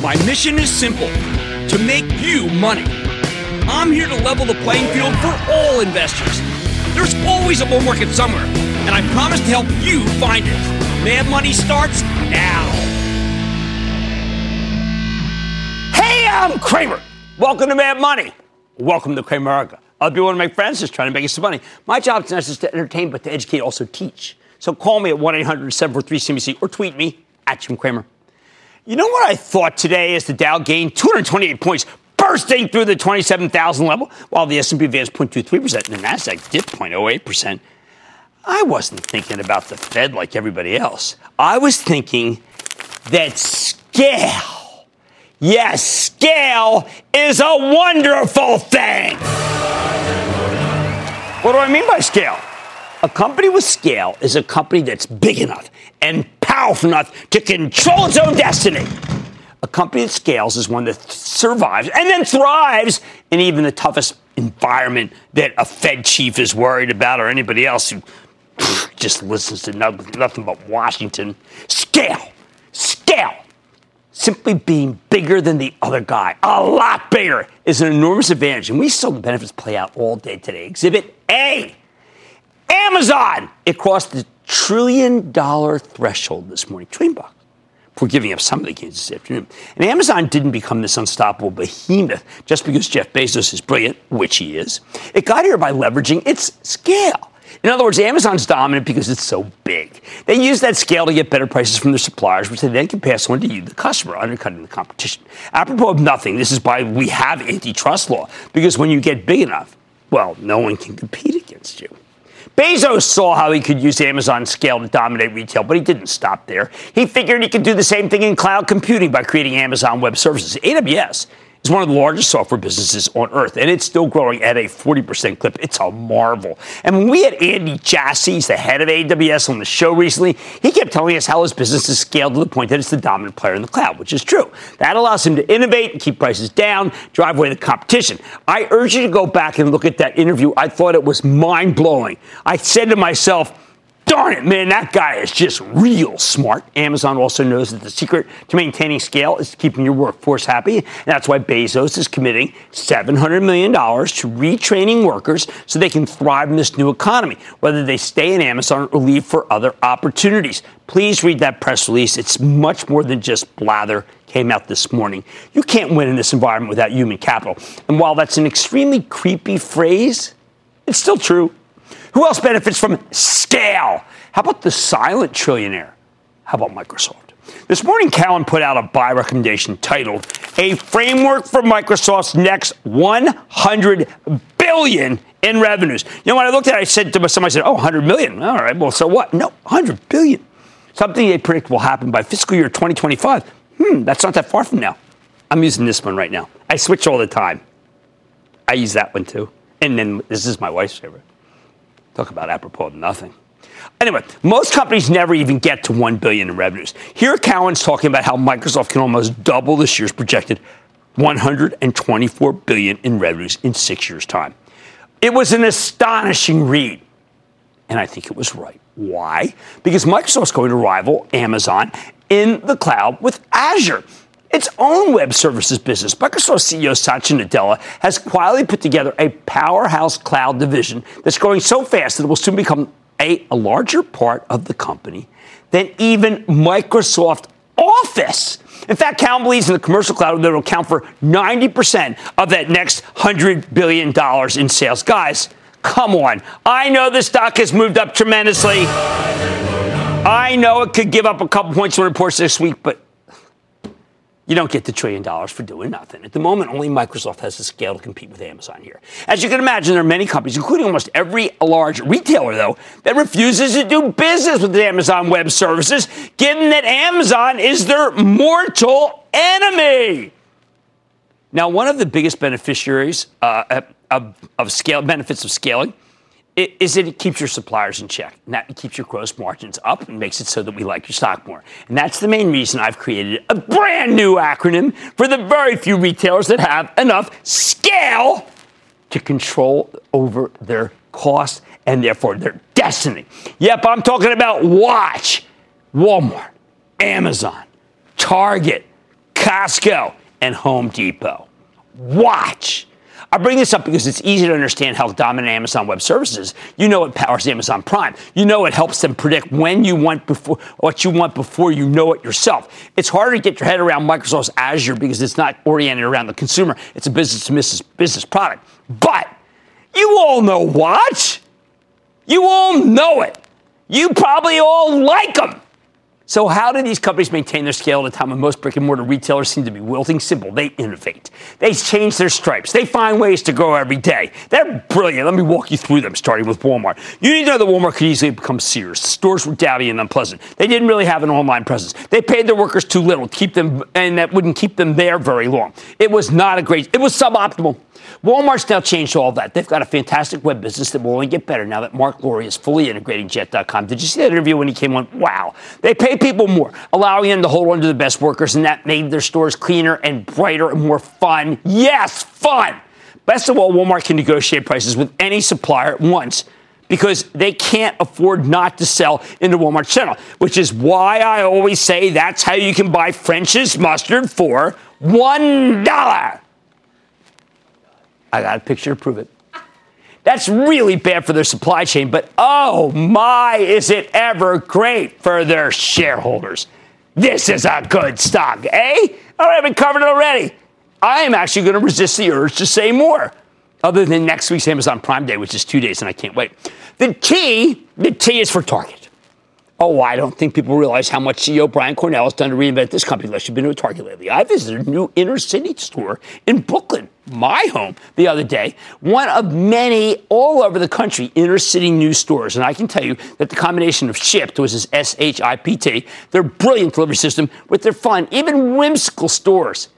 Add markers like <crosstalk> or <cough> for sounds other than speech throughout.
My mission is simple: to make you money. I'm here to level the playing field for all investors. There's always a bull market somewhere, and I promise to help you find it. Mad Money starts now. Hey, I'm Cramer. Welcome to Mad Money. Welcome to Cramerica. I'll be one of my friends just trying to make some money. My job is not just to entertain, but to educate, also teach. So call me at 1 800 743 CNBC or tweet me at Jim Cramer. You know what I thought today as the Dow gained 228 points, bursting through the 27,000 level, while the S&P advanced 0.23% and the Nasdaq dipped 0.08%. I wasn't thinking about the Fed like everybody else. I was thinking that scale, yes, scale is a wonderful thing. What do I mean by scale? A company with scale is a company that's big enough and powerful enough to control its own destiny. A company that scales is one that survives and then thrives in even the toughest environment that a Fed chief is worried about or anybody else who just listens to nothing but Washington. Scale. Scale. Simply being bigger than the other guy, a lot bigger, is an enormous advantage. And we saw the benefits play out all day today. Exhibit A Amazon. It crossed the trillion dollar threshold this morning. Trillion bucks. We're giving up some of the gains this afternoon. And Amazon didn't become this unstoppable behemoth just because Jeff Bezos is brilliant, which he is. It got here by leveraging its scale. In other words, Amazon's dominant because it's so big. They use that scale to get better prices from their suppliers, which they then can pass on to you, the customer, undercutting the competition. Apropos of nothing, this is why we have antitrust law, because when you get big enough, well, no one can compete against you. Bezos saw how he could use Amazon's scale to dominate retail, but he didn't stop there. He figured he could do the same thing in cloud computing by creating Amazon Web Services. AWS is one of the largest software businesses on earth, and it's still growing at a 40% clip. It's a marvel. And when we had Andy Jassy, the head of AWS, on the show recently, he kept telling us how his business has scaled to the point that it's the dominant player in the cloud, which is true. That allows him to innovate and keep prices down, drive away the competition. I urge you to go back and look at that interview. I thought it was mind blowing. I said to myself, Darn it, man, that guy is just real smart. Amazon also knows that the secret to maintaining scale is keeping your workforce happy. And that's why Bezos is committing $700 million to retraining workers so they can thrive in this new economy, whether they stay in Amazon or leave for other opportunities. Please read that press release. It's much more than just blather came out this morning. You can't win in this environment without human capital. And while that's an extremely creepy phrase, it's still true. Who else benefits from scale? How about the silent trillionaire? How about Microsoft? This morning, Cowen put out a buy recommendation titled "A Framework for Microsoft's Next 100 Billion in Revenues." You know, when I looked at it, I said to myself, "I said, oh, 100 million. All right, well, so what? No, 100 billion. Something they predict will happen by fiscal year 2025. Hmm, that's not that far from now. I'm using this one right now. I switch all the time. I use that one too. And then this is my wife's favorite. Talk about apropos of nothing. Anyway, most companies never even get to 1 billion in revenues. Here Cowen's talking about how Microsoft can almost double this year's projected 124 billion in revenues in 6 years time. It was an astonishing read. And I think it was right. Why? Because Microsoft's going to rival Amazon in the cloud with Azure its own web services business. Microsoft CEO Satya Nadella has quietly put together a powerhouse cloud division that's growing so fast that it will soon become a, a larger part of the company than even Microsoft Office. In fact, Cal believes in the commercial cloud that will account for 90% of that next $100 billion in sales. Guys, come on. I know the stock has moved up tremendously. I know it could give up a couple points in reports this week, but You don't get the trillion dollars for doing nothing. At the moment, only Microsoft has the scale to compete with Amazon here. As you can imagine, there are many companies, including almost every large retailer, though, that refuses to do business with Amazon Web Services, given that Amazon is their mortal enemy. Now, one of the biggest beneficiaries uh, of, of scale benefits of scaling is that it keeps your suppliers in check. And that keeps your gross margins up and makes it so that we like your stock more. And that's the main reason I've created a brand new acronym for the very few retailers that have enough scale to control over their costs and therefore their destiny. Yep, I'm talking about Watch, Walmart, Amazon, Target, Costco, and Home Depot. Watch I bring this up because it's easy to understand how dominant Amazon Web Services. You know it powers Amazon Prime. You know it helps them predict when you want before what you want before you know it yourself. It's harder to get your head around Microsoft's Azure because it's not oriented around the consumer. It's a business to business product. But you all know what? You all know it. You probably all like them. So, how do these companies maintain their scale at a time when most brick and mortar retailers seem to be wilting? Simple. They innovate. They change their stripes. They find ways to grow every day. They're brilliant. Let me walk you through them, starting with Walmart. You need to know that Walmart could easily become Sears. Stores were dowdy and unpleasant. They didn't really have an online presence. They paid their workers too little to keep them, and that wouldn't keep them there very long. It was not a great, it was suboptimal. Walmart's now changed all that. They've got a fantastic web business that will only get better now that Mark Lore is fully integrating Jet.com. Did you see that interview when he came on? Wow. They pay people more, allowing them to hold on to the best workers, and that made their stores cleaner and brighter and more fun. Yes, fun. Best of all, Walmart can negotiate prices with any supplier at once because they can't afford not to sell into Walmart channel, which is why I always say that's how you can buy French's mustard for $1. I got a picture to prove it. That's really bad for their supply chain, but oh my, is it ever great for their shareholders. This is a good stock, eh? All right, I've covered it already. I am actually going to resist the urge to say more, other than next week's Amazon Prime Day, which is two days, and I can't wait. The T, the T is for Target. Oh, I don't think people realize how much CEO Brian Cornell has done to reinvent this company unless you've been to a Target lately. I visited a new inner city store in Brooklyn, my home, the other day. One of many all over the country inner city news stores. And I can tell you that the combination of Shipt, which is S H I P T, their brilliant delivery system, with their fun, even whimsical stores,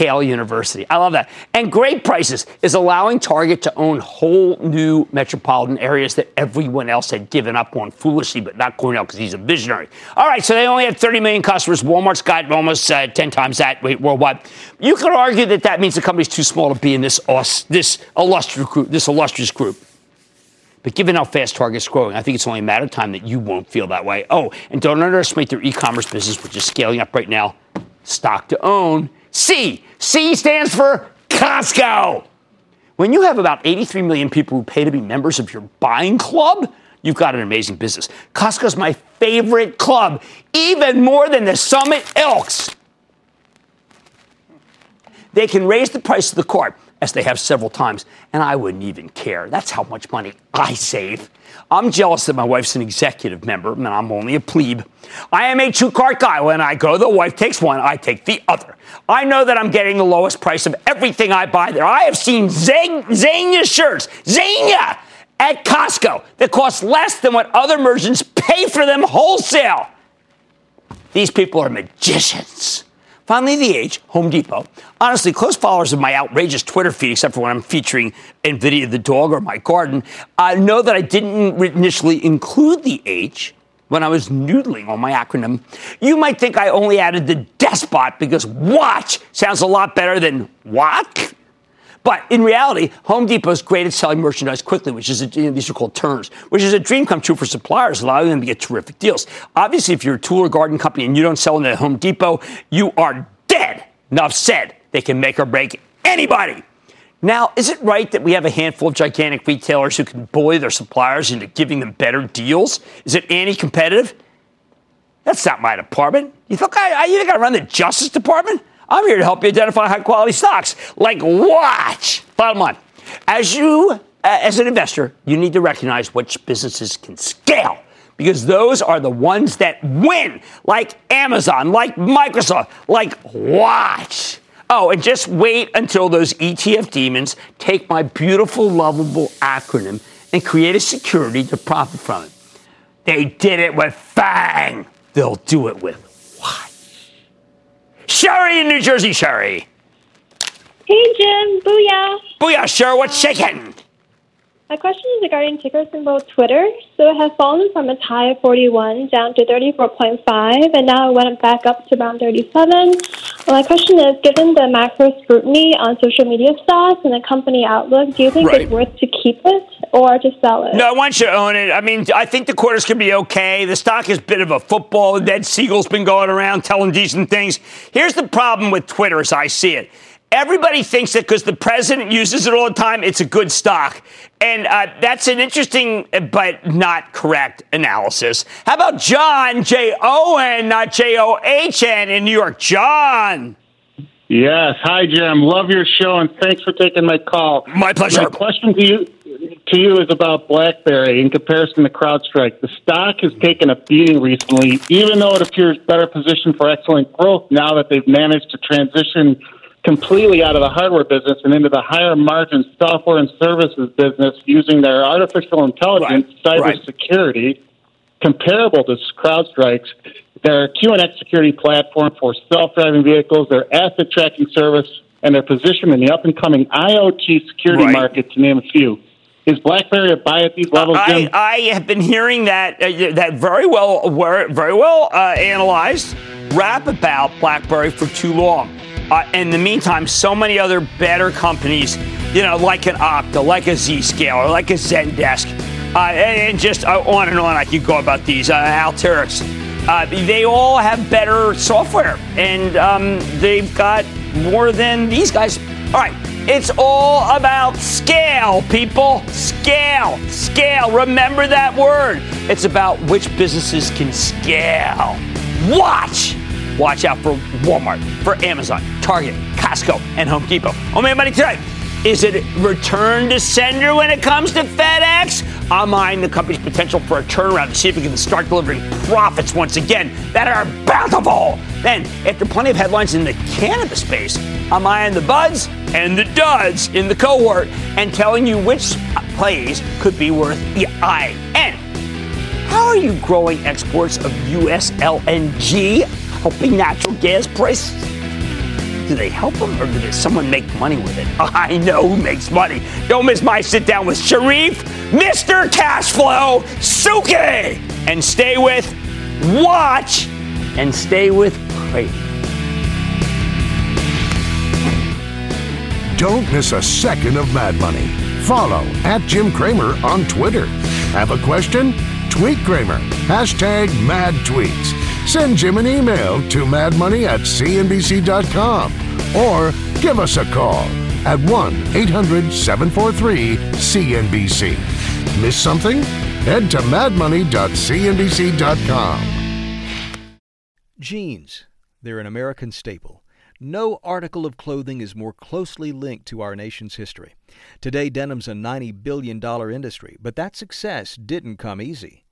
Yale University. I love that. And great prices is allowing Target to own whole new metropolitan areas that everyone else had given up on foolishly, but not Cornell because he's a visionary. All right, so they only had 30 million customers. Walmart's got almost uh, 10 times that worldwide. You could argue that that means the company's too small to be in this, this illustrious group. This illustrious group. But given how fast Target's growing, I think it's only a matter of time that you won't feel that way. Oh, and don't underestimate their e-commerce business, which is scaling up right now. Stock to own C. C stands for Costco. When you have about 83 million people who pay to be members of your buying club, you've got an amazing business. Costco's my favorite club, even more than the Summit Elks. They can raise the price of the card, as they have several times, and I wouldn't even care. That's how much money I save. I'm jealous that my wife's an executive member and I'm only a plebe. I am a two cart guy. When I go, the wife takes one, I take the other. I know that I'm getting the lowest price of everything I buy there. I have seen Zegna shirts, Zegna, at Costco that cost less than what other merchants pay for them wholesale. These people are magicians. Finally, the H, Home Depot. Honestly, close followers of my outrageous Twitter feed, except for when I'm featuring NVIDIA the dog or my garden, uh, know that I didn't initially include the H when I was noodling on my acronym. You might think I only added the despot because watch sounds a lot better than what? But in reality, Home Depot is great at selling merchandise quickly, which is a, you know, these are called turns, which is a dream come true for suppliers, allowing them to get terrific deals. Obviously, if you're a tool or garden company and you don't sell in the Home Depot, you are dead. Enough said. They can make or break anybody. Now, is it right that we have a handful of gigantic retailers who can bully their suppliers into giving them better deals? Is it anti-competitive? That's not my department. You think I, you think I run the Justice Department? I'm here to help you identify high quality stocks like Watch. Bottom line, as you, as an investor, you need to recognize which businesses can scale because those are the ones that win, like Amazon, like Microsoft, like Watch. Oh, and just wait until those ETF demons take my beautiful, lovable acronym and create a security to profit from it. They did it with FANG. They'll do it with? Sherry in New Jersey, Sherry. Hey, Jim. Booyah. Booyah, Sherry. What's shaking? My question is regarding ticker symbol Twitter. So it has fallen from its high of 41 down to 34.5, and now it went back up to around 37. My question is, given the macro scrutiny on social media stocks and the company outlook, do you think right. it's worth to keep it or to sell it? No, I want you to own it. I mean, I think the quarters can be okay. The stock is a bit of a football. Ned Segal's been going around telling decent things. Here's the problem with Twitter as I see it Everybody thinks that because the president uses it all the time, it's a good stock. And uh, that's an interesting but not correct analysis. How about John, J O N, not J O H N, in New York? John. Yes. Hi, Jim. Love your show, and thanks for taking my call. My pleasure. My question to you to you is about BlackBerry in comparison to CrowdStrike. The stock has taken a beating recently, even though it appears better positioned for excellent growth now that they've managed to transition completely out of the hardware business and into the higher margin software and services business using their artificial intelligence, right. cybersecurity, right. comparable to CrowdStrike's. Their QNX security platform for self-driving vehicles, their asset tracking service, and their position in the up-and-coming IoT security right. market, to name a few. Is BlackBerry a buy at these levels? I, I, have been hearing that uh, that very well, very well uh, analyzed rap about BlackBerry for too long. Uh, in the meantime, so many other better companies, you know, like an Okta, like a Zscaler, like a Zendesk, uh, and, and, just uh, on and on I could go about these, uh, Alteryx. Uh, they all have better software, and um, they've got more than these guys. All right, it's all about scale, people. Scale, scale. Remember that word. It's about which businesses can scale. Watch Watch out for Walmart, for Amazon, Target, Costco, and Home Depot. Oh, man, money tonight. Is it return to sender when it comes to FedEx? I'm eyeing the company's potential for a turnaround to see if it can start delivering profits once again that are bountiful. Then, after plenty of headlines in the cannabis space, I'm eyeing the buds and the duds in the cohort and telling you which plays could be worth eyeing. And how are you growing exports of US LNG? Helping natural gas prices? Do they help them or does someone make money with it? <laughs> I know who makes money. Don't miss my sit down with Charif, Mr. Cashflow, Souki, and stay with Watch and stay with Craig. Don't miss a second of Mad Money. Follow at Jim Cramer on Twitter. Have a question? Tweet Cramer. Hashtag mad tweets. Send Jim an email to madmoney at cnbc.com or give us a call at 1 800 743 CNBC. Miss something? Head to madmoney.cnbc.com. Jeans. They're an American staple. No article of clothing is more closely linked to our nation's history. Today, denim's a $90 billion industry, but that success didn't come easy.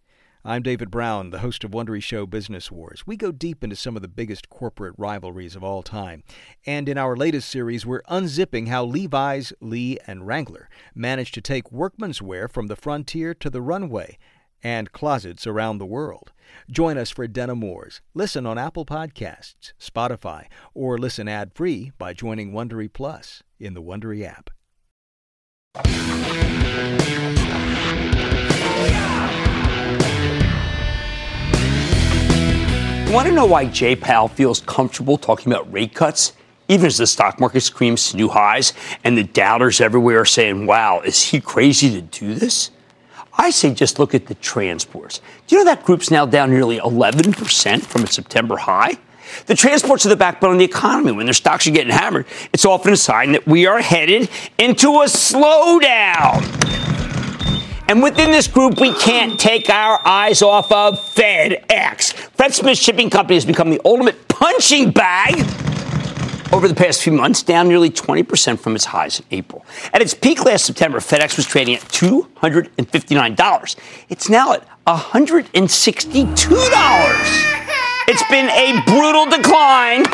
I'm David Brown, the host of Wondery Show Business Wars. We go deep into some of the biggest corporate rivalries of all time. And in our latest series, we're unzipping how Levi's, Lee, and Wrangler managed to take workman's wear from the frontier to the runway and closets around the world. Join us for Denim Wars. Listen on Apple Podcasts, Spotify, or listen ad-free by joining Wondery Plus in the Wondery app. Oh, You want to know why Jay Powell feels comfortable talking about rate cuts? Even as the stock market screams to new highs and the doubters everywhere are saying, wow, is he crazy to do this? I say just look at the transports. Do you know that group's now down nearly 11% from its September high? The transports are the backbone of the economy. When their stocks are getting hammered, it's often a sign that we are headed into a slowdown. And within this group, we can't take our eyes off of FedEx. Fred Smith Shipping Company has become the ultimate punching bag over the past few months, down nearly 20% from its highs in April. At its peak last September, FedEx was trading at $259. It's now at $162. It's been a brutal decline.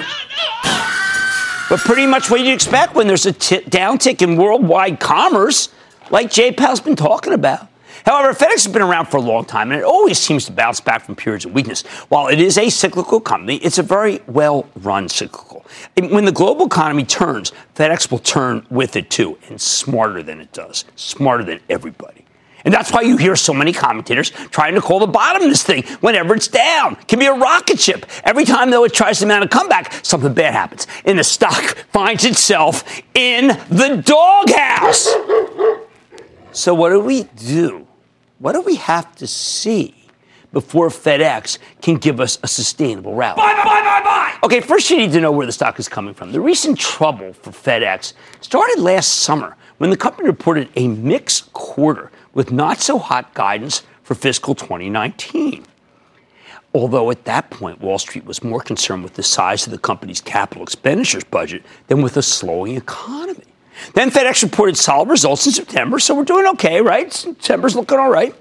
But pretty much what you'd expect when there's a t- downtick in worldwide commerce, like Jay Powell's been talking about. However, FedEx has been around for a long time, and it always seems to bounce back from periods of weakness. While it is a cyclical company, it's a very well run cyclical. when the global economy turns, FedEx will turn with it too, and smarter than it does, smarter than everybody. And that's why you hear so many commentators trying to call the bottom of this thing whenever it's down. It can be a rocket ship. Every time, though, it tries to mount a comeback, something bad happens. And the stock <laughs> finds itself in the doghouse. So, what do we do? What do we have to see before FedEx can give us a sustainable rally? Buy, buy, buy, buy! Okay, first you need to know where the stock is coming from. The recent trouble for FedEx started last summer when the company reported a mixed quarter with not so hot guidance for fiscal 2019. Although at that point, Wall Street was more concerned with the size of the company's capital expenditures budget than with a slowing economy. Then FedEx reported solid results in September, so we're doing okay, right? September's looking all right.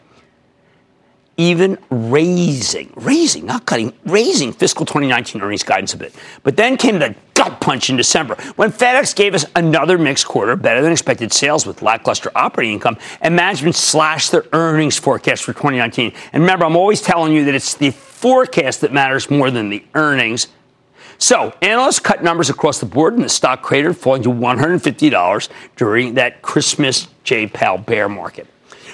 Even raising, raising, not cutting, raising fiscal 2019 earnings guidance a bit. But then came the gut punch in December when FedEx gave us another mixed quarter, better than expected sales with lackluster operating income, and management slashed their earnings forecast for 2019. And remember, I'm always telling you that it's the forecast that matters more than the earnings. So, analysts cut numbers across the board, and the stock cratered, falling to $150 during that Christmas J. Powell bear market.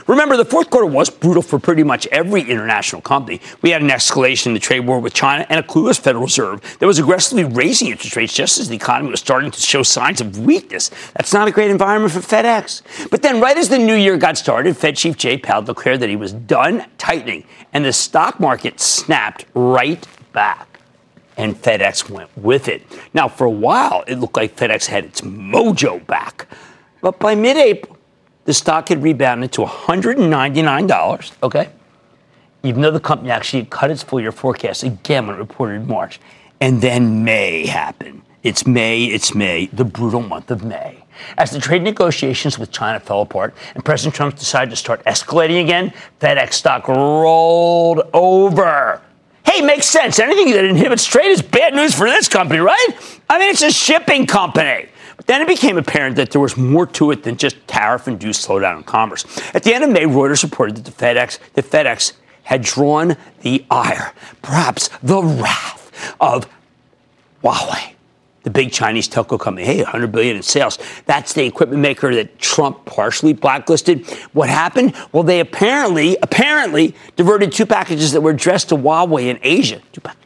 Remember, the fourth quarter was brutal for pretty much every international company. We had an escalation in the trade war with China and a clueless Federal Reserve that was aggressively raising interest rates just as the economy was starting to show signs of weakness. That's not a great environment for FedEx. But then, right as the new year got started, Fed Chief Jay Powell declared that he was done tightening, and the stock market snapped right back and FedEx went with it. Now, for a while, it looked like FedEx had its mojo back. But by mid April, the stock had rebounded to $199, okay? Even though the company actually cut its full year forecast again when it reported in March. And then May happened. It's May, it's May, the brutal month of May. As the trade negotiations with China fell apart and President Trump decided to start escalating again, FedEx stock rolled over. Hey, makes sense. Anything that inhibits trade is bad news for this company, right? I mean, it's a shipping company. But then it became apparent that there was more to it than just tariff-induced slowdown in commerce. At the end of May, Reuters reported that the FedEx, that FedEx had drawn the ire, perhaps the wrath of Huawei the big Chinese telco company. Hey, 100 billion in sales. That's the equipment maker that Trump partially blacklisted. What happened? Well, they apparently, apparently diverted two packages that were addressed to Huawei in Asia. Two packages.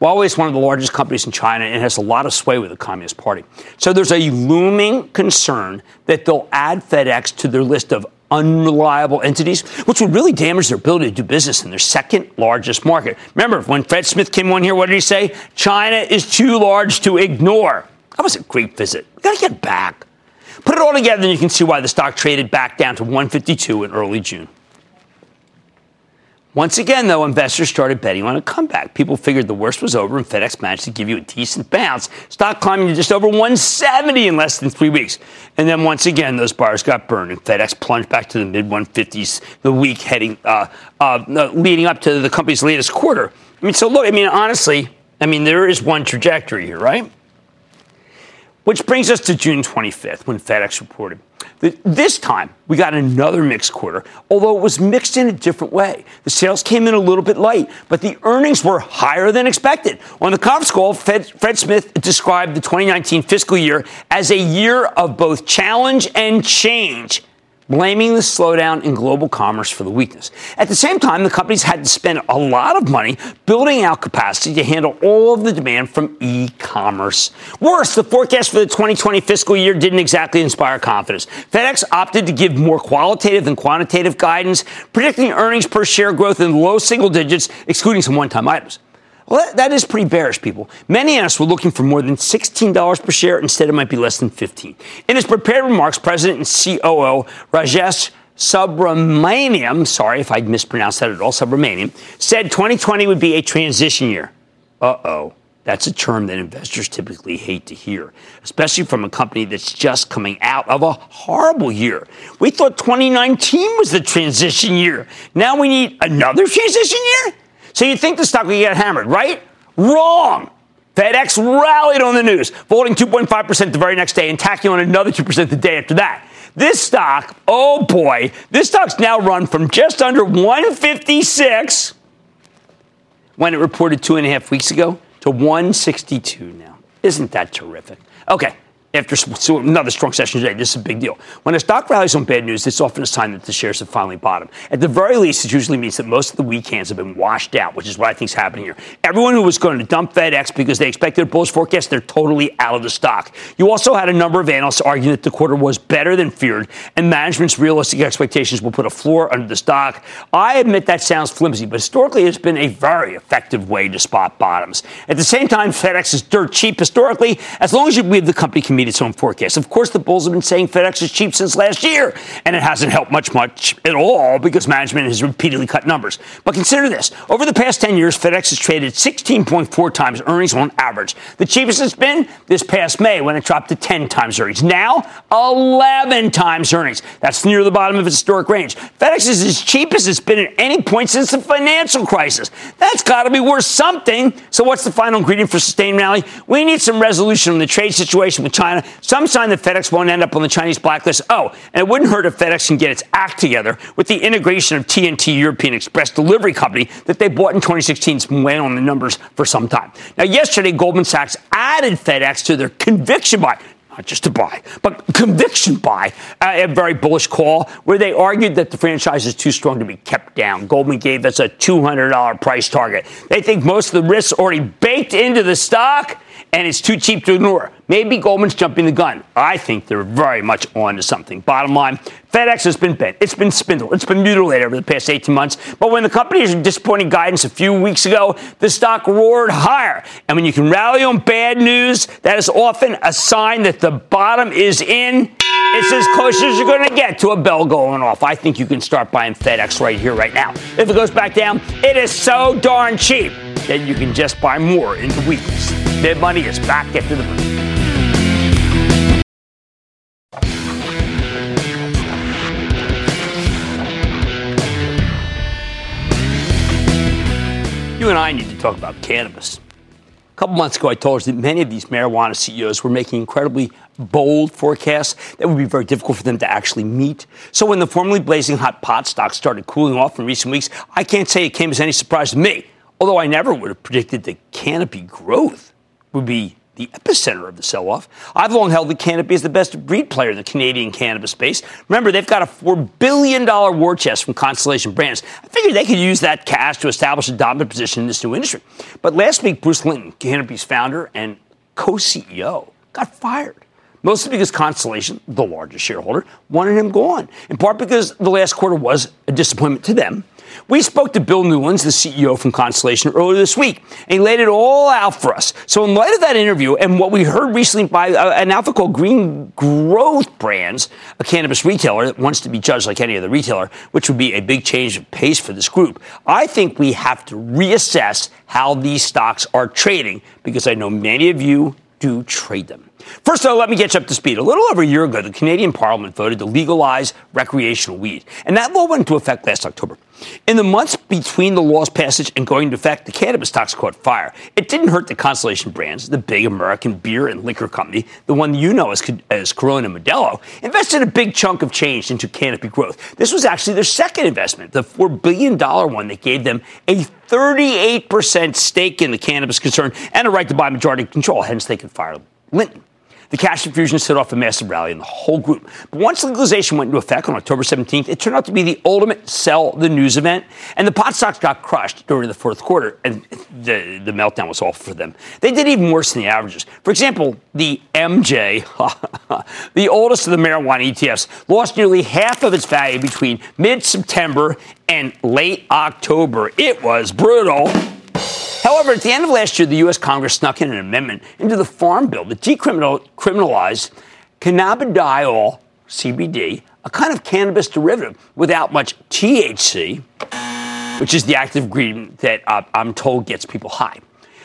Huawei is one of the largest companies in China and has a lot of sway with the Communist Party. So there's a looming concern that they'll add FedEx to their list of unreliable entities, which would really damage their ability to do business in their second largest market. Remember, when Fred Smith came on here, what did he say? China is too large to ignore. That was a great visit. We got to get back. Put it all together, and you can see why the stock traded back down to 152 in early June. Once again, though, investors started betting on a comeback. People figured the worst was over and FedEx managed to give you a decent bounce. Stock climbing to just over 170 in less than three weeks. And then once again, those buyers got burned and FedEx plunged back to the mid 150s the week heading, uh, uh, leading up to the company's latest quarter. I mean, so look, I mean, honestly, I mean, there is one trajectory here, right? Which brings us to June 25th when FedEx reported. This time, we got another mixed quarter, although it was mixed in a different way. The sales came in a little bit light, but the earnings were higher than expected. On the conference call, Fed, Fred Smith described the 2019 fiscal year as a year of both challenge and change blaming the slowdown in global commerce for the weakness. At the same time, the companies had to spend a lot of money building out capacity to handle all of the demand from e commerce. Worse, the forecast for the 2020 fiscal year didn't exactly inspire confidence. FedEx opted to give more qualitative than quantitative guidance, predicting earnings per share growth in low single digits, excluding some one time items. Well, that, is pretty bearish, people. Many analysts were looking for more than $16 per share. Instead, it might be less than 15. In his prepared remarks, President and COO Rajesh Subramaniam, sorry if I mispronounced that at all, Subramaniam, said 2020 would be a transition year. Uh oh. That's a term that investors typically hate to hear, especially from a company that's just coming out of a horrible year. We thought 2019 was the transition year. Now we need another transition year? So you think the stock will get hammered, right? Wrong. FedEx rallied on the news, vaulting 2.5% the very next day and tacking on another 2% the day after that. This stock, oh boy, this stock's now run from just under 156 when it reported two and a half weeks ago to 162 now. Isn't that terrific? Okay, after another strong session today. This is a big deal. When a stock rallies on bad news, it's often a sign that the shares have finally bottomed. At the very least, it usually means that most of the weak hands have been washed out, which is what I think is happening here. Everyone who was going to dump FedEx because they expected a bullish forecast, they're totally out of the stock. You also had a number of analysts arguing that the quarter was better than feared, and management's realistic expectations will put a floor under the stock. I admit that sounds flimsy, but historically, it's been a very effective way to spot bottoms. At the same time, FedEx is dirt cheap historically, as long as you believe the company can meet its own forecast. Of course, the Bulls have been saying FedEx is cheap since last year, and it hasn't helped much, much at all because management has repeatedly cut numbers. But consider this over the past 10 years, FedEx has traded 16.4 times earnings on average. The cheapest it's been this past May when it dropped to 10 times earnings. Now, 11 times earnings. That's near the bottom of its historic range. FedEx is as cheap as it's been at any point since the financial crisis. That's got to be worth something. So, what's the final ingredient for sustained rally? We need some resolution on the trade situation with China some sign that FedEx won't end up on the Chinese blacklist. Oh, and it wouldn't hurt if FedEx can get its act together with the integration of TNT European Express Delivery Company that they bought in 2016. It's been weighing on the numbers for some time. Now, yesterday, Goldman Sachs added FedEx to their conviction buy not just to buy, but conviction buy, uh, a very bullish call where they argued that the franchise is too strong to be kept down. Goldman gave us a $200 price target. They think most of the risks already baked into the stock and it's too cheap to ignore. Maybe Goldman's jumping the gun. I think they're very much on to something. Bottom line, FedEx has been bent. It's been spindled. It's been mutilated over the past 18 months. But when the company is disappointing guidance a few weeks ago, the stock roared higher. And when you can rally on bad news, that is often a sign that the bottom is in. It's as close as you're going to get to a bell going off. I think you can start buying FedEx right here, right now. If it goes back down, it is so darn cheap that you can just buy more in the weeks. Mad Money is back after the break. You and I need to talk about cannabis. A couple months ago, I told you that many of these marijuana CEOs were making incredibly bold forecasts that would be very difficult for them to actually meet. So when the formerly blazing hot pot stock started cooling off in recent weeks, I can't say it came as any surprise to me. Although I never would have predicted that canopy growth would be the epicenter of the sell off. I've long held that Canopy is the best breed player in the Canadian cannabis space. Remember, they've got a $4 billion war chest from Constellation Brands. I figured they could use that cash to establish a dominant position in this new industry. But last week, Bruce Linton, Canopy's founder and co CEO, got fired. Mostly because Constellation, the largest shareholder, wanted him gone. In part because the last quarter was a disappointment to them we spoke to Bill Newlands, the CEO from Constellation, earlier this week, and he laid it all out for us. So, in light of that interview and what we heard recently by uh, an outfit called Green Growth Brands, a cannabis retailer that wants to be judged like any other retailer, which would be a big change of pace for this group, I think we have to reassess how these stocks are trading because I know many of you do trade them. First, though, let me get you up to speed. A little over a year ago, the Canadian Parliament voted to legalize recreational weed, and that law went into effect last October. In the months between the law's passage and going into effect, the cannabis stocks caught fire. It didn't hurt the Constellation Brands, the big American beer and liquor company, the one you know as, as Corona Modelo, invested a big chunk of change into canopy growth. This was actually their second investment, the $4 billion one that gave them a 38% stake in the cannabis concern and a right to buy majority control, hence they could fire Linton. The cash infusion set off a massive rally in the whole group. But once legalization went into effect on October 17th, it turned out to be the ultimate sell the news event, and the pot stocks got crushed during the fourth quarter, and the, the meltdown was awful for them. They did even worse than the averages. For example, the MJ, <laughs> the oldest of the marijuana ETFs, lost nearly half of its value between mid September and late October. It was brutal. However, at the end of last year, the U.S. Congress snuck in an amendment into the Farm Bill that decriminalized cannabidiol, CBD, a kind of cannabis derivative without much THC, which is the active ingredient that uh, I'm told gets people high.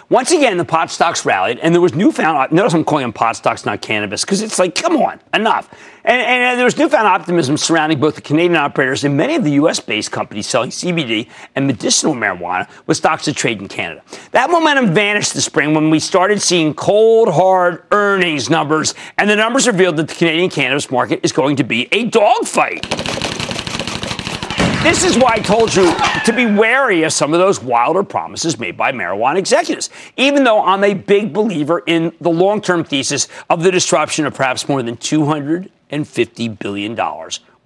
Once again, the pot stocks rallied, and there was newfound. Notice I'm calling them pot stocks, not cannabis, because it's like, come on, enough. And, and, there was newfound optimism surrounding both the Canadian operators and many of the U.S. based companies selling CBD and medicinal marijuana with stocks to trade in Canada. That momentum vanished this spring when we started seeing cold, hard earnings numbers, and the numbers revealed that the Canadian cannabis market is going to be a dogfight. This is why I told you to be wary of some of those wilder promises made by marijuana executives, even though I'm a big believer in the long term thesis of the disruption of perhaps more than $250 billion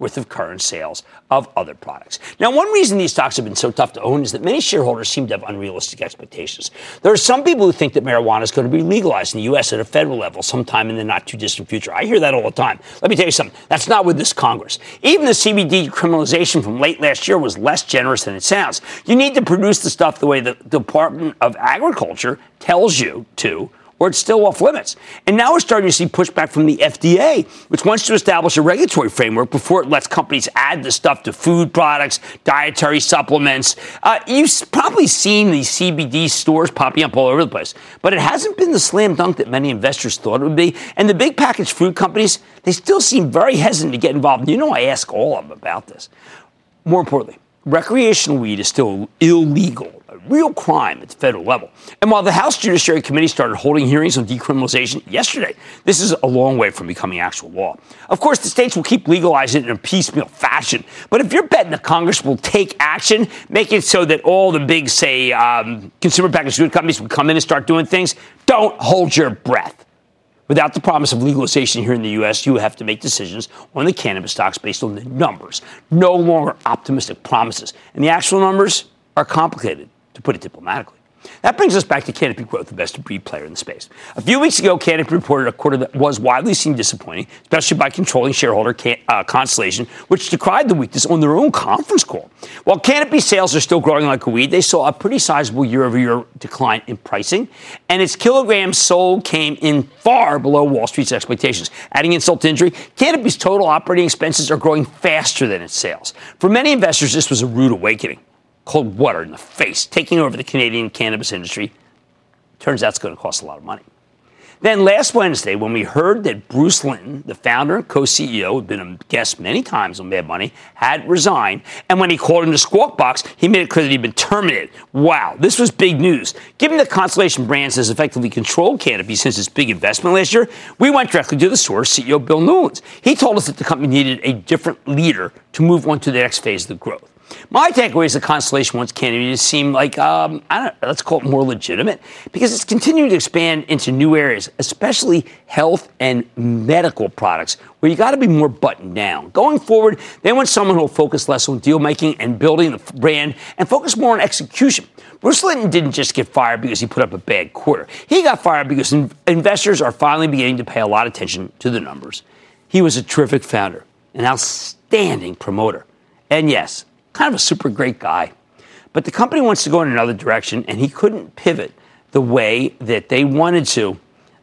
worth of current sales of other products. Now, one reason these stocks have been so tough to own is that many shareholders seem to have unrealistic expectations. There are some people who think that marijuana is going to be legalized in the U.S. at a federal level sometime in the not too distant future. I hear that all the time. Let me tell you something. That's not with this Congress. Even the CBD criminalization from late last year was less generous than it sounds. You need to produce the stuff the way the Department of Agriculture tells you to or it's still off limits. And now we're starting to see pushback from the FDA, which wants to establish a regulatory framework before it lets companies add the stuff to food products, dietary supplements. Uh, you've probably seen these CBD stores popping up all over the place, but it hasn't been the slam dunk that many investors thought it would be. And the big packaged food companies, they still seem very hesitant to get involved. You know, I ask all of them about this. More importantly, recreational weed is still illegal real crime at the federal level. And while the House Judiciary Committee started holding hearings on decriminalization yesterday, this is a long way from becoming actual law. Of course, the states will keep legalizing it in a piecemeal fashion. But if you're betting that Congress will take action, make it so that all the big, say, um, consumer packaged good companies will come in and start doing things, don't hold your breath. Without the promise of legalization here in the U.S., you have to make decisions on the cannabis stocks based on the numbers, no longer optimistic promises. And the actual numbers are complicated to put it diplomatically. That brings us back to Canopy Growth, the best breed player in the space. A few weeks ago, Canopy reported a quarter that was widely seen disappointing, especially by controlling shareholder uh, Constellation, which decried the weakness on their own conference call. While Canopy sales are still growing like a weed, they saw a pretty sizable year-over-year decline in pricing, and its kilograms sold came in far below Wall Street's expectations. Adding insult to injury, Canopy's total operating expenses are growing faster than its sales. For many investors, this was a rude awakening cold water in the face, taking over the Canadian cannabis industry. Turns out it's going to cost a lot of money. Then last Wednesday, when we heard that Bruce Linton, the founder and co-CEO, who had been a guest many times on Mad Money, had resigned, and when he called him to Squawk Box, he made it clear that he'd been terminated. Wow, this was big news. Given that Constellation Brands has effectively controlled Canopy since its big investment last year, we went directly to the source, CEO Bill Newlands. He told us that the company needed a different leader to move on to the next phase of the growth. My takeaway is the Constellation wants to seem like, um, I don't let's call it more legitimate, because it's continuing to expand into new areas, especially health and medical products, where you got to be more buttoned down. Going forward, they want someone who will focus less on deal making and building the brand and focus more on execution. Bruce Linton didn't just get fired because he put up a bad quarter. He got fired because investors are finally beginning to pay a lot of attention to the numbers. He was a terrific founder, an outstanding promoter. And yes, kind of a super great guy. But the company wants to go in another direction, and he couldn't pivot the way that they wanted to.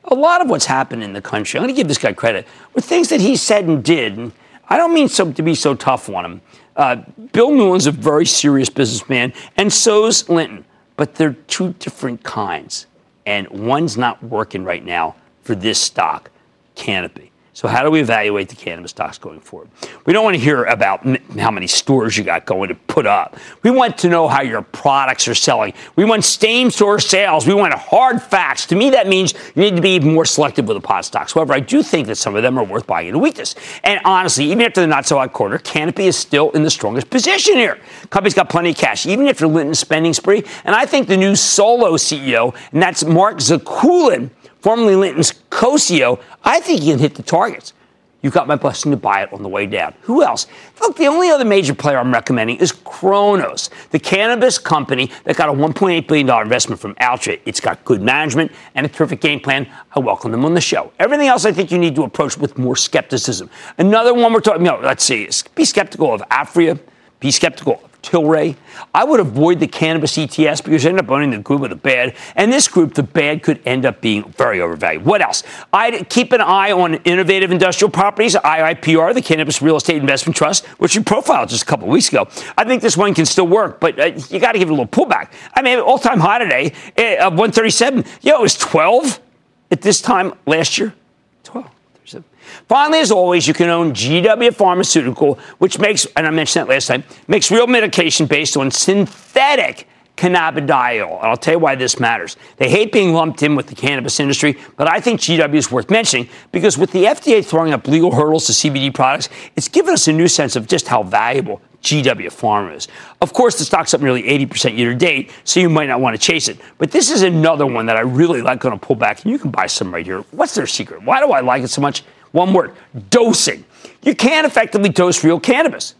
A lot of what's happened in the country, I'm going to give this guy credit, were things that he said and did. And I don't mean so, to be so tough on him. Uh, Bill Newlands a very serious businessman, and so's Linton. But they're two different kinds. And one's not working right now for this stock, Canopy. So, how do we evaluate the cannabis stocks going forward? We don't want to hear about how many stores you got going to put up. We want to know how your products are selling. We want same store sales. We want hard facts. To me, that means you need to be more selective with the pot stocks. However, I do think that some of them are worth buying in into weakness. And honestly, even after the not so hot quarter, Canopy is still in the strongest position here. Company's got plenty of cash, even after Linton's spending spree. And I think the new solo CEO, and that's Mark Zekulin, formerly Linton's co-CEO, I think he can hit the targets. You got my blessing to buy it on the way down. Who else? Look, the only other major player I'm recommending is Cronos, the cannabis company that got a $1.8 billion investment from Altria. It's got good management and a terrific game plan. I welcome them on the show. Everything else I think you need to approach with more skepticism. Another one we're talking, no, let's see, be skeptical of Aphria, be skeptical Tilray. I would avoid the cannabis ETS because you end up owning the good with the bad. And this group, the bad could end up being very overvalued. What else? I'd keep an eye on innovative industrial properties, IIPR, the Cannabis Real Estate Investment Trust, which you profiled just a couple of weeks ago. I think this one can still work, but uh, you got to give it a little pullback. I mean, all time high today uh, of 137. Yo, it was 12 at this time last year. 12. Finally, as always, you can own GW Pharmaceutical, which makes, and I mentioned that last time, makes real medication based on synthetic cannabidiol. And I'll tell you why this matters. They hate being lumped in with the cannabis industry, but I think GW is worth mentioning because with the FDA throwing up legal hurdles to CBD products, it's given us a new sense of just how valuable GW Pharma is. Of course, the stock's up nearly 80% year to date, so you might not want to chase it. But this is another one that I really like going to pull back, and you can buy some right here. What's their secret? Why do I like it so much? One word dosing. You can't effectively dose real cannabis,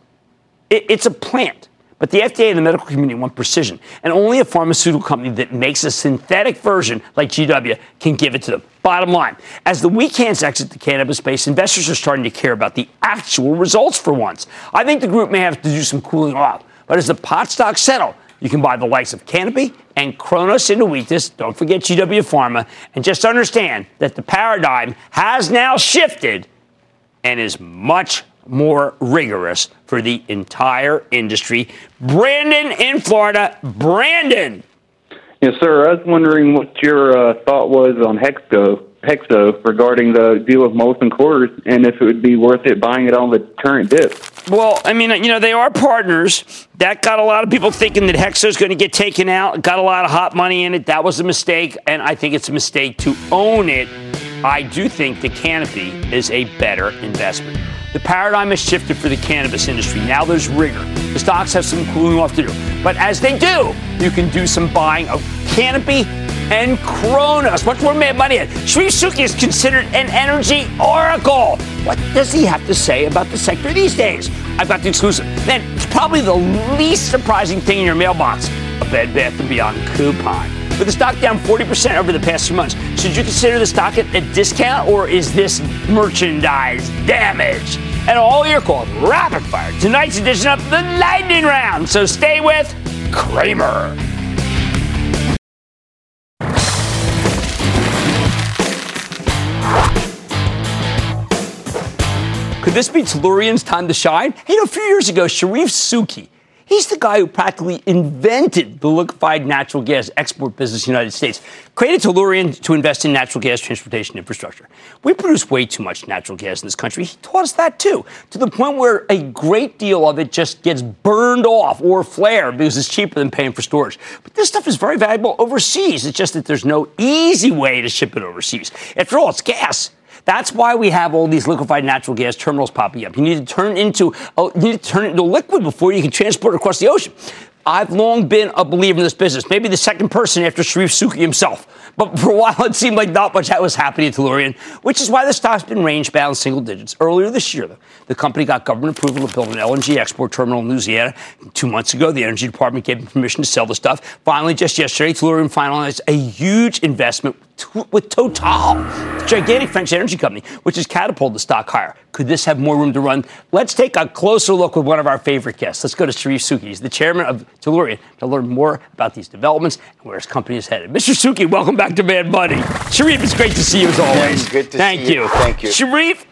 it, it's a plant. But the FDA and the medical community want precision, and only a pharmaceutical company that makes a synthetic version like GW can give it to them. Bottom line, as the weekends exit the cannabis space, investors are starting to care about the actual results for once. I think the group may have to do some cooling off, but as the pot stocks settle, you can buy the likes of Canopy and Cronos into weakness. Don't forget GW Pharma. And just understand that the paradigm has now shifted and is much more rigorous for the entire industry. Brandon in Florida. Brandon. Yes, sir. I was wondering what your uh, thought was on Hexo. Hexo regarding the deal with Molson Coors and if it would be worth it buying it on the current dip. Well, I mean, you know, they are partners. That got a lot of people thinking that Hexo is going to get taken out. Got a lot of hot money in it. That was a mistake, and I think it's a mistake to own it. I do think the Canopy is a better investment. The paradigm has shifted for the cannabis industry. Now there's rigor. The stocks have some cooling off to do. But as they do, you can do some buying of Canopy and Cronos. Much more money in. Charif Souki is considered an energy oracle. What does he have to say about the sector these days? I've got the exclusive. Then it's probably the least surprising thing in your mailbox a Bed Bath & Beyond coupon. With the stock down 40% over the past few months, should you consider the stock at a discount or is this merchandise damage? And all your calls rapid fire. Tonight's edition of the Lightning Round. So stay with Cramer. Could this be Tellurian's time to shine? You know, a few years ago, Charif Souki, he's the guy who practically invented the liquefied natural gas export business in the United States, created Tellurian to invest in natural gas transportation infrastructure. We produce way too much natural gas in this country. He taught us that too, to the point where a great deal of it just gets burned off or flared because it's cheaper than paying for storage. But this stuff is very valuable overseas. It's just that there's no easy way to ship it overseas. After all, it's gas. That's why we have all these liquefied natural gas terminals popping up. You need to turn into uh, you need to turn it into liquid before you can transport it across the ocean. I've long been a believer in this business, maybe the second person after Charif Souki himself. But for a while, it seemed like not much that was happening at Tellurian, which is why the stock's been range bound single digits. Earlier this year, the company got government approval to build an LNG export terminal in Louisiana. Two months ago, the Energy Department gave them permission to sell the stuff. Finally, just yesterday, Tellurian finalized a huge investment with Total, the gigantic French energy company, which has catapulted the stock higher. Could this have more room to run? Let's take a closer look with one of our favorite guests. Let's go to Charif Souki. He's the chairman of Tellurian to learn more about these developments and where his company is headed. Mr. Souki, welcome back to Mad Money. Charif, it's great to see you as always. Yeah, good to Thank see you. you. Thank you. Charif,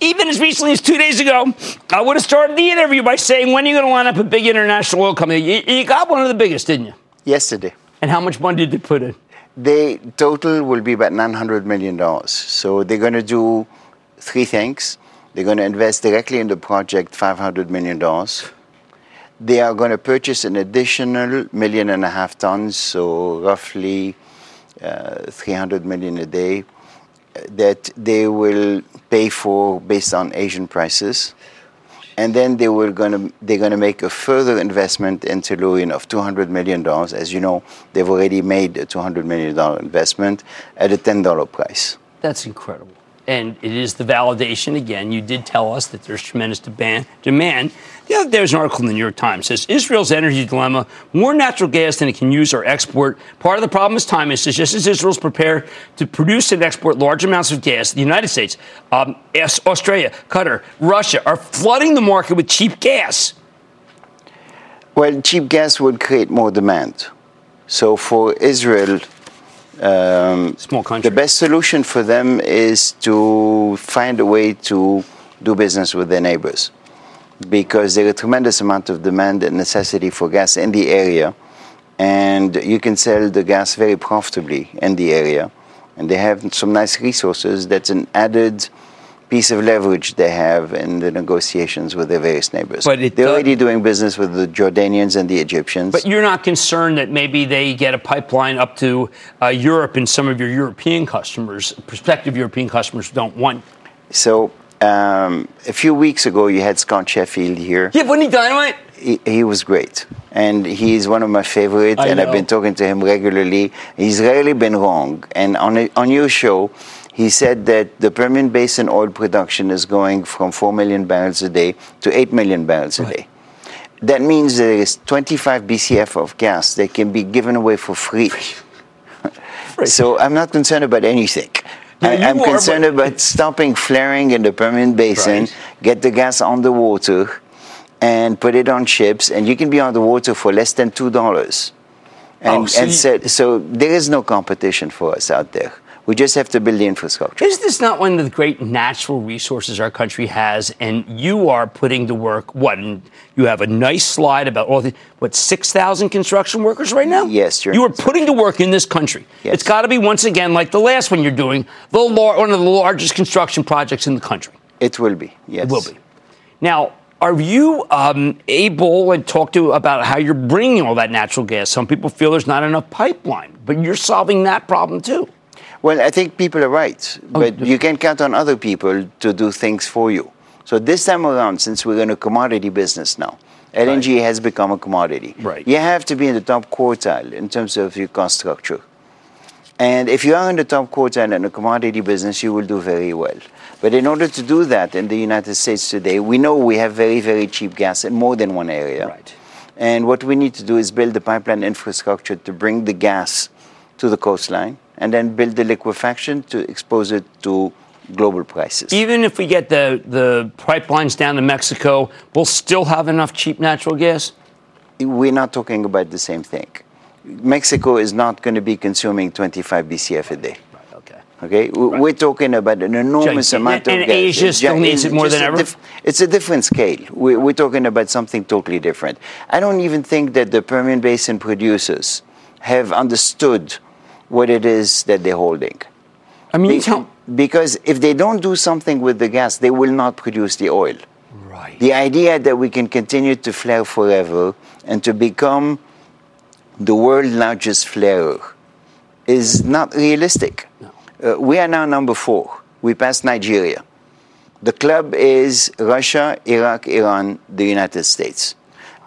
even as recently as two days ago, I would have started the interview by saying, when are you going to line up a big international oil company? You, you got one of the biggest, didn't you? Yesterday. And how much money did they put in? They total will be about $900 million. So they're going to do three things. They're going to invest directly in the project $500 million. They are going to purchase an additional million and a half tons, so roughly uh, 300 million a day, that they will pay for based on Asian prices. And then they were going to they're going to make a further investment in Tellurian of 200 million dollars. As you know, they've already made a 200 million dollar investment at a 10 dollar price. That's incredible. And it is the validation again. You did tell us that there's tremendous demand. Demand. The other day was an article in the New York Times says Israel's energy dilemma: more natural gas than it can use or export. Part of the problem is timing. Says just as Israel's prepared to produce and export large amounts of gas, the United States, um, Australia, Qatar, Russia are flooding the market with cheap gas. Well, cheap gas would create more demand. So for Israel, um, Small country. the best solution for them is to find a way to do business with their neighbors because there is a tremendous amount of demand and necessity for gas in the area. And you can sell the gas very profitably in the area. And they have some nice resources. That's an added piece of leverage they have in the negotiations with their various neighbors. But it They're does- already doing business with the Jordanians and the Egyptians. But you're not concerned that maybe they get a pipeline up to uh, Europe and some of your European customers, prospective European customers, don't want. So um, a few weeks ago, you had Scott Sheffield here. Yeah, wasn't he dynamite? He, he was great, and he's one of my favorites. I and I've been talking to him regularly. He's rarely been wrong. And on a, on your show, he said that the Permian Basin oil production is going from four million barrels a day to eight million barrels a day. That means there is 25 BCF of gas that can be given away for free. <laughs> So I'm not concerned about anything. Yeah, I, are, concerned but- about stopping flaring in the Permian Basin, Right. get the gas on the water, and put it on ships, and you can be on the water for less than two dollars. And, Oh, so and so, so there is no competition for us out there. We just have to build the infrastructure. Is this not one of the great natural resources our country has? And you are putting to work what? And you have a nice slide about all the what six thousand construction workers right now. Yes, you're- you are putting to work in this country. Yes. It's got to be once again like the last one you're doing, the lar- one of the largest construction projects in the country. It will be. Yes. It will be. Now, are you um, able and talk to about how you're bringing all that natural gas? Some people feel there's not enough pipeline, but you're solving that problem too. Well, I think people are right, Oh, but you can count on other people to do things for you. So this time around, since we're in a commodity business now, LNG has become a commodity. Right. You have to be in the top quartile in terms of your cost structure. And if you are in the top quartile in a commodity business, you will do very well. But in order to do that in the United States today, we know we have very, very cheap gas in more than one area. Right. And what we need to do is build the pipeline infrastructure to bring the gas to the coastline and then build the liquefaction to expose it to global prices. Even if we get the, the pipelines down to Mexico, we'll still have enough cheap natural gas? We're not talking about the same thing. Mexico is not going to be consuming 25 BCF a day. Okay. Okay, We- we're talking about an enormous Giant- amount of and gas. Asia still needs it more than ever? diff- it's a different scale. We're, we're talking about something totally different. I don't even think that the Permian Basin producers have understood what it is that they're holding. I mean, Be- because if they don't do something with the gas, they will not produce the oil. Right. The idea that we can continue to flare forever and to become the world's largest flarer is not realistic. Uh, we are now number four. We passed Nigeria. The club is Russia, Iraq, Iran, the United States.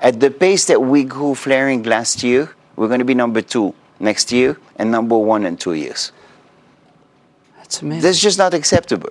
At the pace that we grew flaring last year, we're going to be number two next year and number one in two years. That's amazing. That's just not acceptable.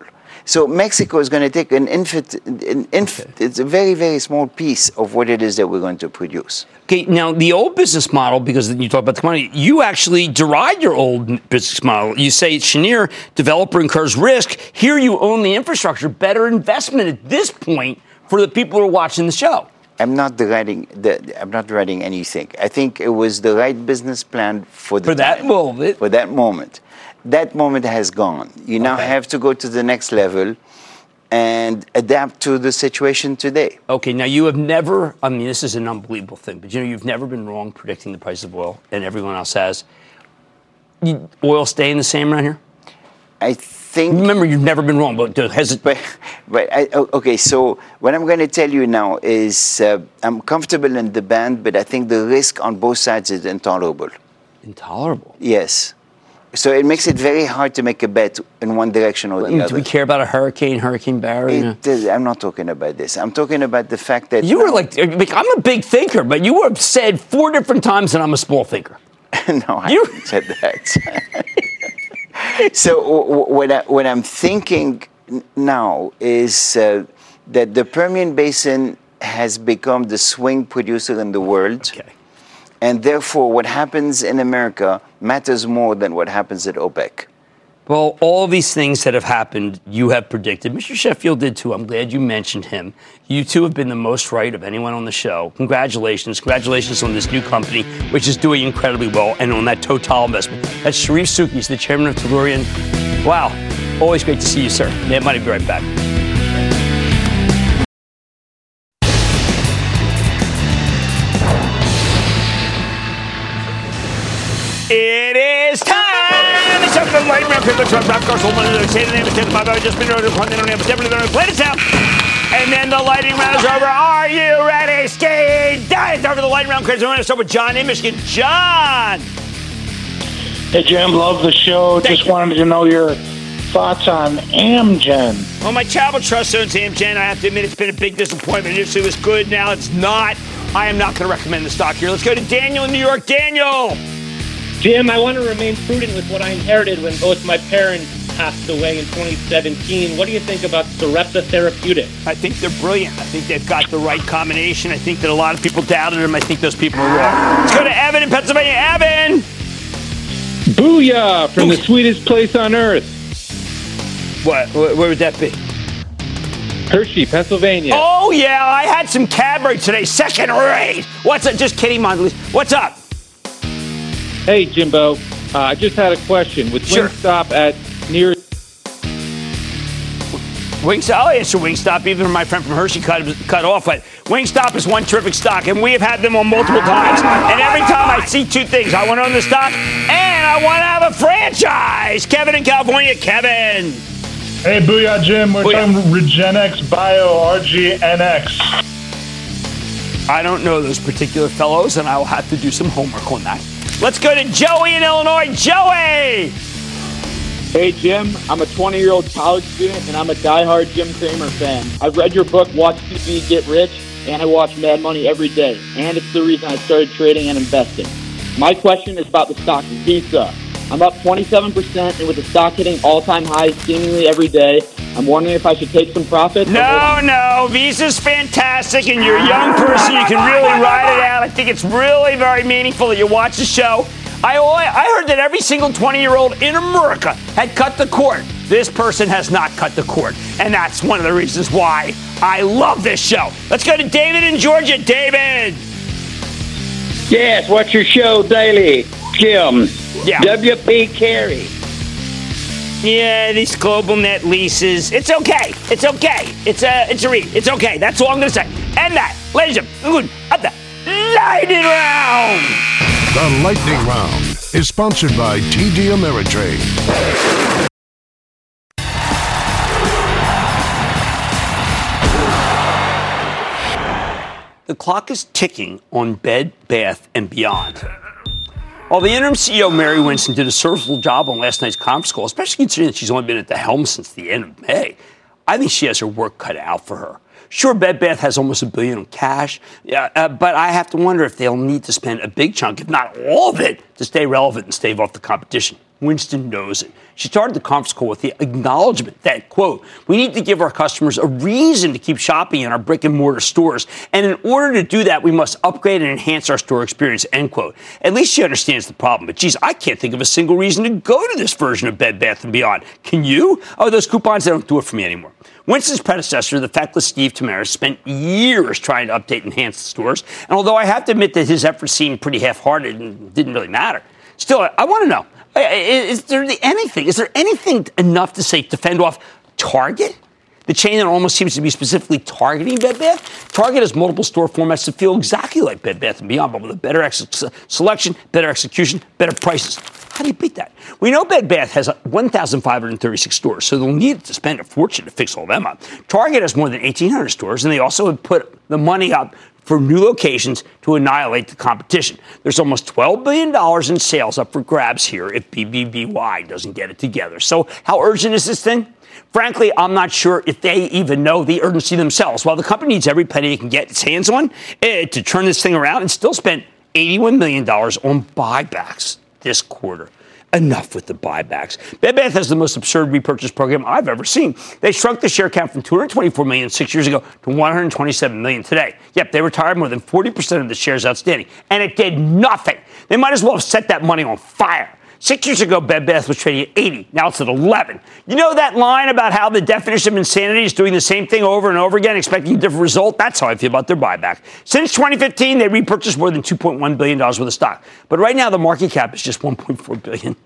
So Mexico is going to take an infant, an inf- it's a very, very small piece of what it is that we're going to produce. Okay, now the old business model, because you talk about the commodity, you actually deride your old business model. You say, Cheniere, developer incurs risk. Here you own the infrastructure. Better investment at this point for the people who are watching the show. I'm not deriding the, I'm not deriding anything. I think it was the right business plan for the For that moment. For that moment. That moment has gone. You now have to go to the next level and adapt to the situation today. Okay, now you have never, I mean, this is an unbelievable thing, but you know, you've never been wrong predicting the price of oil, and everyone else has. Oil staying the same around here? I think Remember, you've never been wrong, but has it, But, but I, okay, so what I'm going to tell you now is uh, I'm comfortable in the band, but I think the risk on both sides is intolerable. intolerable? Yes. So it makes it very hard to make a bet in one direction or the mean, do other. we care about a hurricane, Hurricane Barry? It I'm not talking about this. I'm talking about the fact that You were like, like, I'm a big thinker, but you have said four different times that I'm a small thinker. <laughs> no, I You- haven't said that. <laughs> <laughs> so w- w- what, I, what I'm thinking now is uh, that the Permian Basin has become the swing producer in the world. Okay. And therefore, what happens in America matters more than what happens at OPEC. Well, all these things that have happened, you have predicted. Mr. Sheffield did too. I'm glad you mentioned him. You two have been the most right of anyone on the show. Congratulations. Congratulations on this new company, which is doing incredibly well, and on that Total investment. That's Charif He's the chairman of Tellurian. Wow. Always great to see you, sir. Mad Money, be right back. It the light round, Chris Truck, Rock Cars, Hold On, Say the name, the Five, I've just been on the name, going to play this out. And then the lightning round is over. Are you ready? Ski dive over the lightning round, Chris. We're going to start with John in Michigan. John! Hey, Jim, love the show. Thank Just you. wanted to know your thoughts on Amgen. Well, my travel trust owns Amgen. I have to admit it's been a big disappointment. Initially it was good, now it's not. I am not going to recommend the stock here. Let's go to Daniel in New York. Daniel! Jim, I want to remain prudent with what I inherited when both my parents passed away in 2017. What do you think about Sarepta Therapeutics? I think they're brilliant. I think they've got the right combination. I think that a lot of people doubted them. I think those people are wrong. Let's go to Evan in Pennsylvania. Evan! Booyah from the sweetest place on earth, What? Where where would that be? Hershey, Pennsylvania. Oh, yeah, I had some Cadbury today. Second rate. What's up? Just kidding, Mondelez. What's up? Hey, Jimbo. Uh, I just had a question. With Sure. Wingstop at near Wingstop, I'll answer Wingstop, even my friend from Hershey cut, cut off. But Wingstop is one terrific stock, and we have had them on multiple times. And every time I see two things, I want to own the stock, and I want to have a franchise. Kevin in California, Kevin. Hey, Booyah Jim. We're Booyah. talking REGENXBIO RGNX. I don't know those particular fellows, and I will have to do some homework on that. Let's go to Joey in Illinois. Joey! Hey, Jim. I'm a 20 year old college student and I'm a diehard Jim Cramer fan. I've read your book, Watch TV Get Rich, and I watch Mad Money every day. And it's the reason I started trading and investing. My question is about the stock Visa. I'm up 27%, and with the stock hitting all time highs seemingly every day, I'm wondering if I should take some profits. or hold No, on. no, Visa's fantastic, and you're a young person. You can really ride it out. I think it's really very meaningful that you watch the show. I, I heard that every single 20 year old in America had cut the cord. This person has not cut the cord, and that's one of the reasons why I love this show. Let's go to David in Georgia. David! Yes, what's your show daily, Jim? Yeah. WP Carey. Yeah, these global net leases. It's okay. It's okay. It's a it's a read. It's okay. That's all I'm gonna say. And that, ladies and gentlemen, at the lightning round. The Lightning Round is sponsored by TD Ameritrade. The clock is ticking on Bed Bath and Beyond. While the interim CEO Mary Winston did a serviceable job on last night's conference call, especially considering that she's only been at the helm since the end of May, I think she has her work cut out for her. Sure, Bed Bath has almost a billion in cash, uh, but I have to wonder if they'll need to spend a big chunk, if not all of it, to stay relevant and stave off the competition. Winston knows it. She started the conference call with the acknowledgement that, quote, we need to give our customers a reason to keep shopping in our brick and mortar stores. And in order to do that, we must upgrade and enhance our store experience, end quote. At least she understands the problem. But geez, I can't think of a single reason to go to this version of Bed Bath & Beyond. Can you? Oh, those coupons, they don't do it for me anymore. Winston's predecessor, the feckless Steve Temares, spent years trying to update and enhance the stores. And although I have to admit that his efforts seemed pretty half-hearted and didn't really matter, still, I, I want to know, is there anything, is there anything enough to say to fend off Target? The chain that almost seems to be specifically targeting Bed Bath. Target has multiple store formats that feel exactly like Bed Bath and Beyond, but with a better ex- selection, better execution, better prices. How do you beat that? We know Bed Bath has 1,536 stores, so they'll need to spend a fortune to fix all of them up. Target has more than 1,800 stores, and they also have put the money up for new locations to annihilate the competition. There's almost $12 billion in sales up for grabs here if BBBY doesn't get it together. So, how urgent is this thing? Frankly, I'm not sure if they even know the urgency themselves. While the company needs every penny it can get its hands on eh, to turn this thing around and still spent $81 million on buybacks this quarter. Enough with the buybacks. Bed Bath has the most absurd repurchase program I've ever seen. They shrunk the share count from 224 million six years ago to 127 million today. Yep, they retired more than 40% of the shares outstanding, and it did nothing. They might as well have set that money on fire. Six years ago, Bed Bath was trading at 80. Now it's at 11. You know that line about how the definition of insanity is doing the same thing over and over again, expecting a different result? That's how I feel about their buyback. Since 2015, they repurchased more than $2.1 billion worth of stock. But right now, the market cap is just 1.4 billion.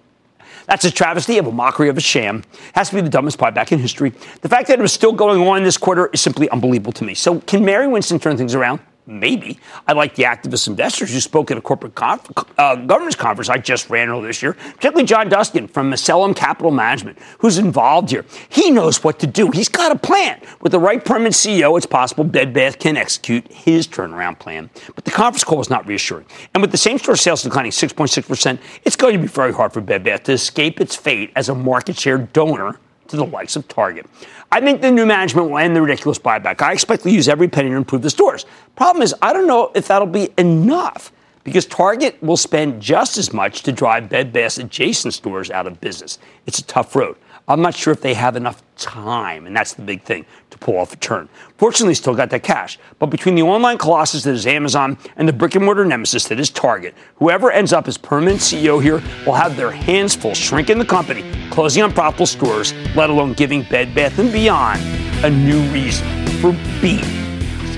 That's a travesty of a mockery of a sham. Has to be the dumbest buyback in history. The fact that it was still going on this quarter is simply unbelievable to me. So, can Mary Winston turn things around? Maybe. I like the activist investors who spoke at a corporate conf- uh, governance conference I just ran earlier this year, particularly John Duskin from Macellum Capital Management, who's involved here. He knows what to do. He's got a plan. With the right permanent CEO, it's possible Bed Bath can execute his turnaround plan. But the conference call was not reassuring. And with the same store sales declining 6.6%, it's going to be very hard for Bed Bath to escape its fate as a market share donor to the likes of Target. I think the new management will end the ridiculous buyback. I expect to use every penny to improve the stores. Problem is, I don't know if that'll be enough because Target will spend just as much to drive Bed Bath adjacent stores out of business. It's a tough road. I'm not sure if they have enough time, and that's the big thing, to pull off a turn. Fortunately, still got that cash. But between the online colossus that is Amazon and the brick and mortar nemesis that is Target, whoever ends up as permanent CEO here will have their hands full shrinking the company, closing unprofitable stores, let alone giving Bed Bath & Beyond a new reason for being.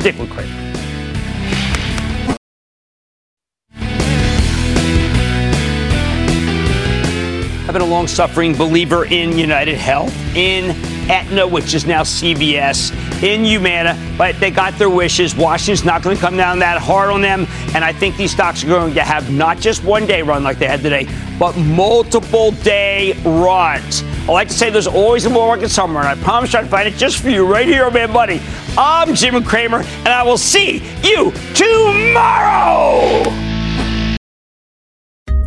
Stick with Craig. I've been a long suffering believer in United Health, in Aetna, which is now CVS, in Humana, but they got their wishes. Washington's not going to come down that hard on them, and I think these stocks are going to have not just one day run like they had today, but multiple day runs. I like to say there's always a bull market somewhere, and I promise I'll find it just for you right here on Mad Money. I'm Jim Cramer, and I will see you tomorrow.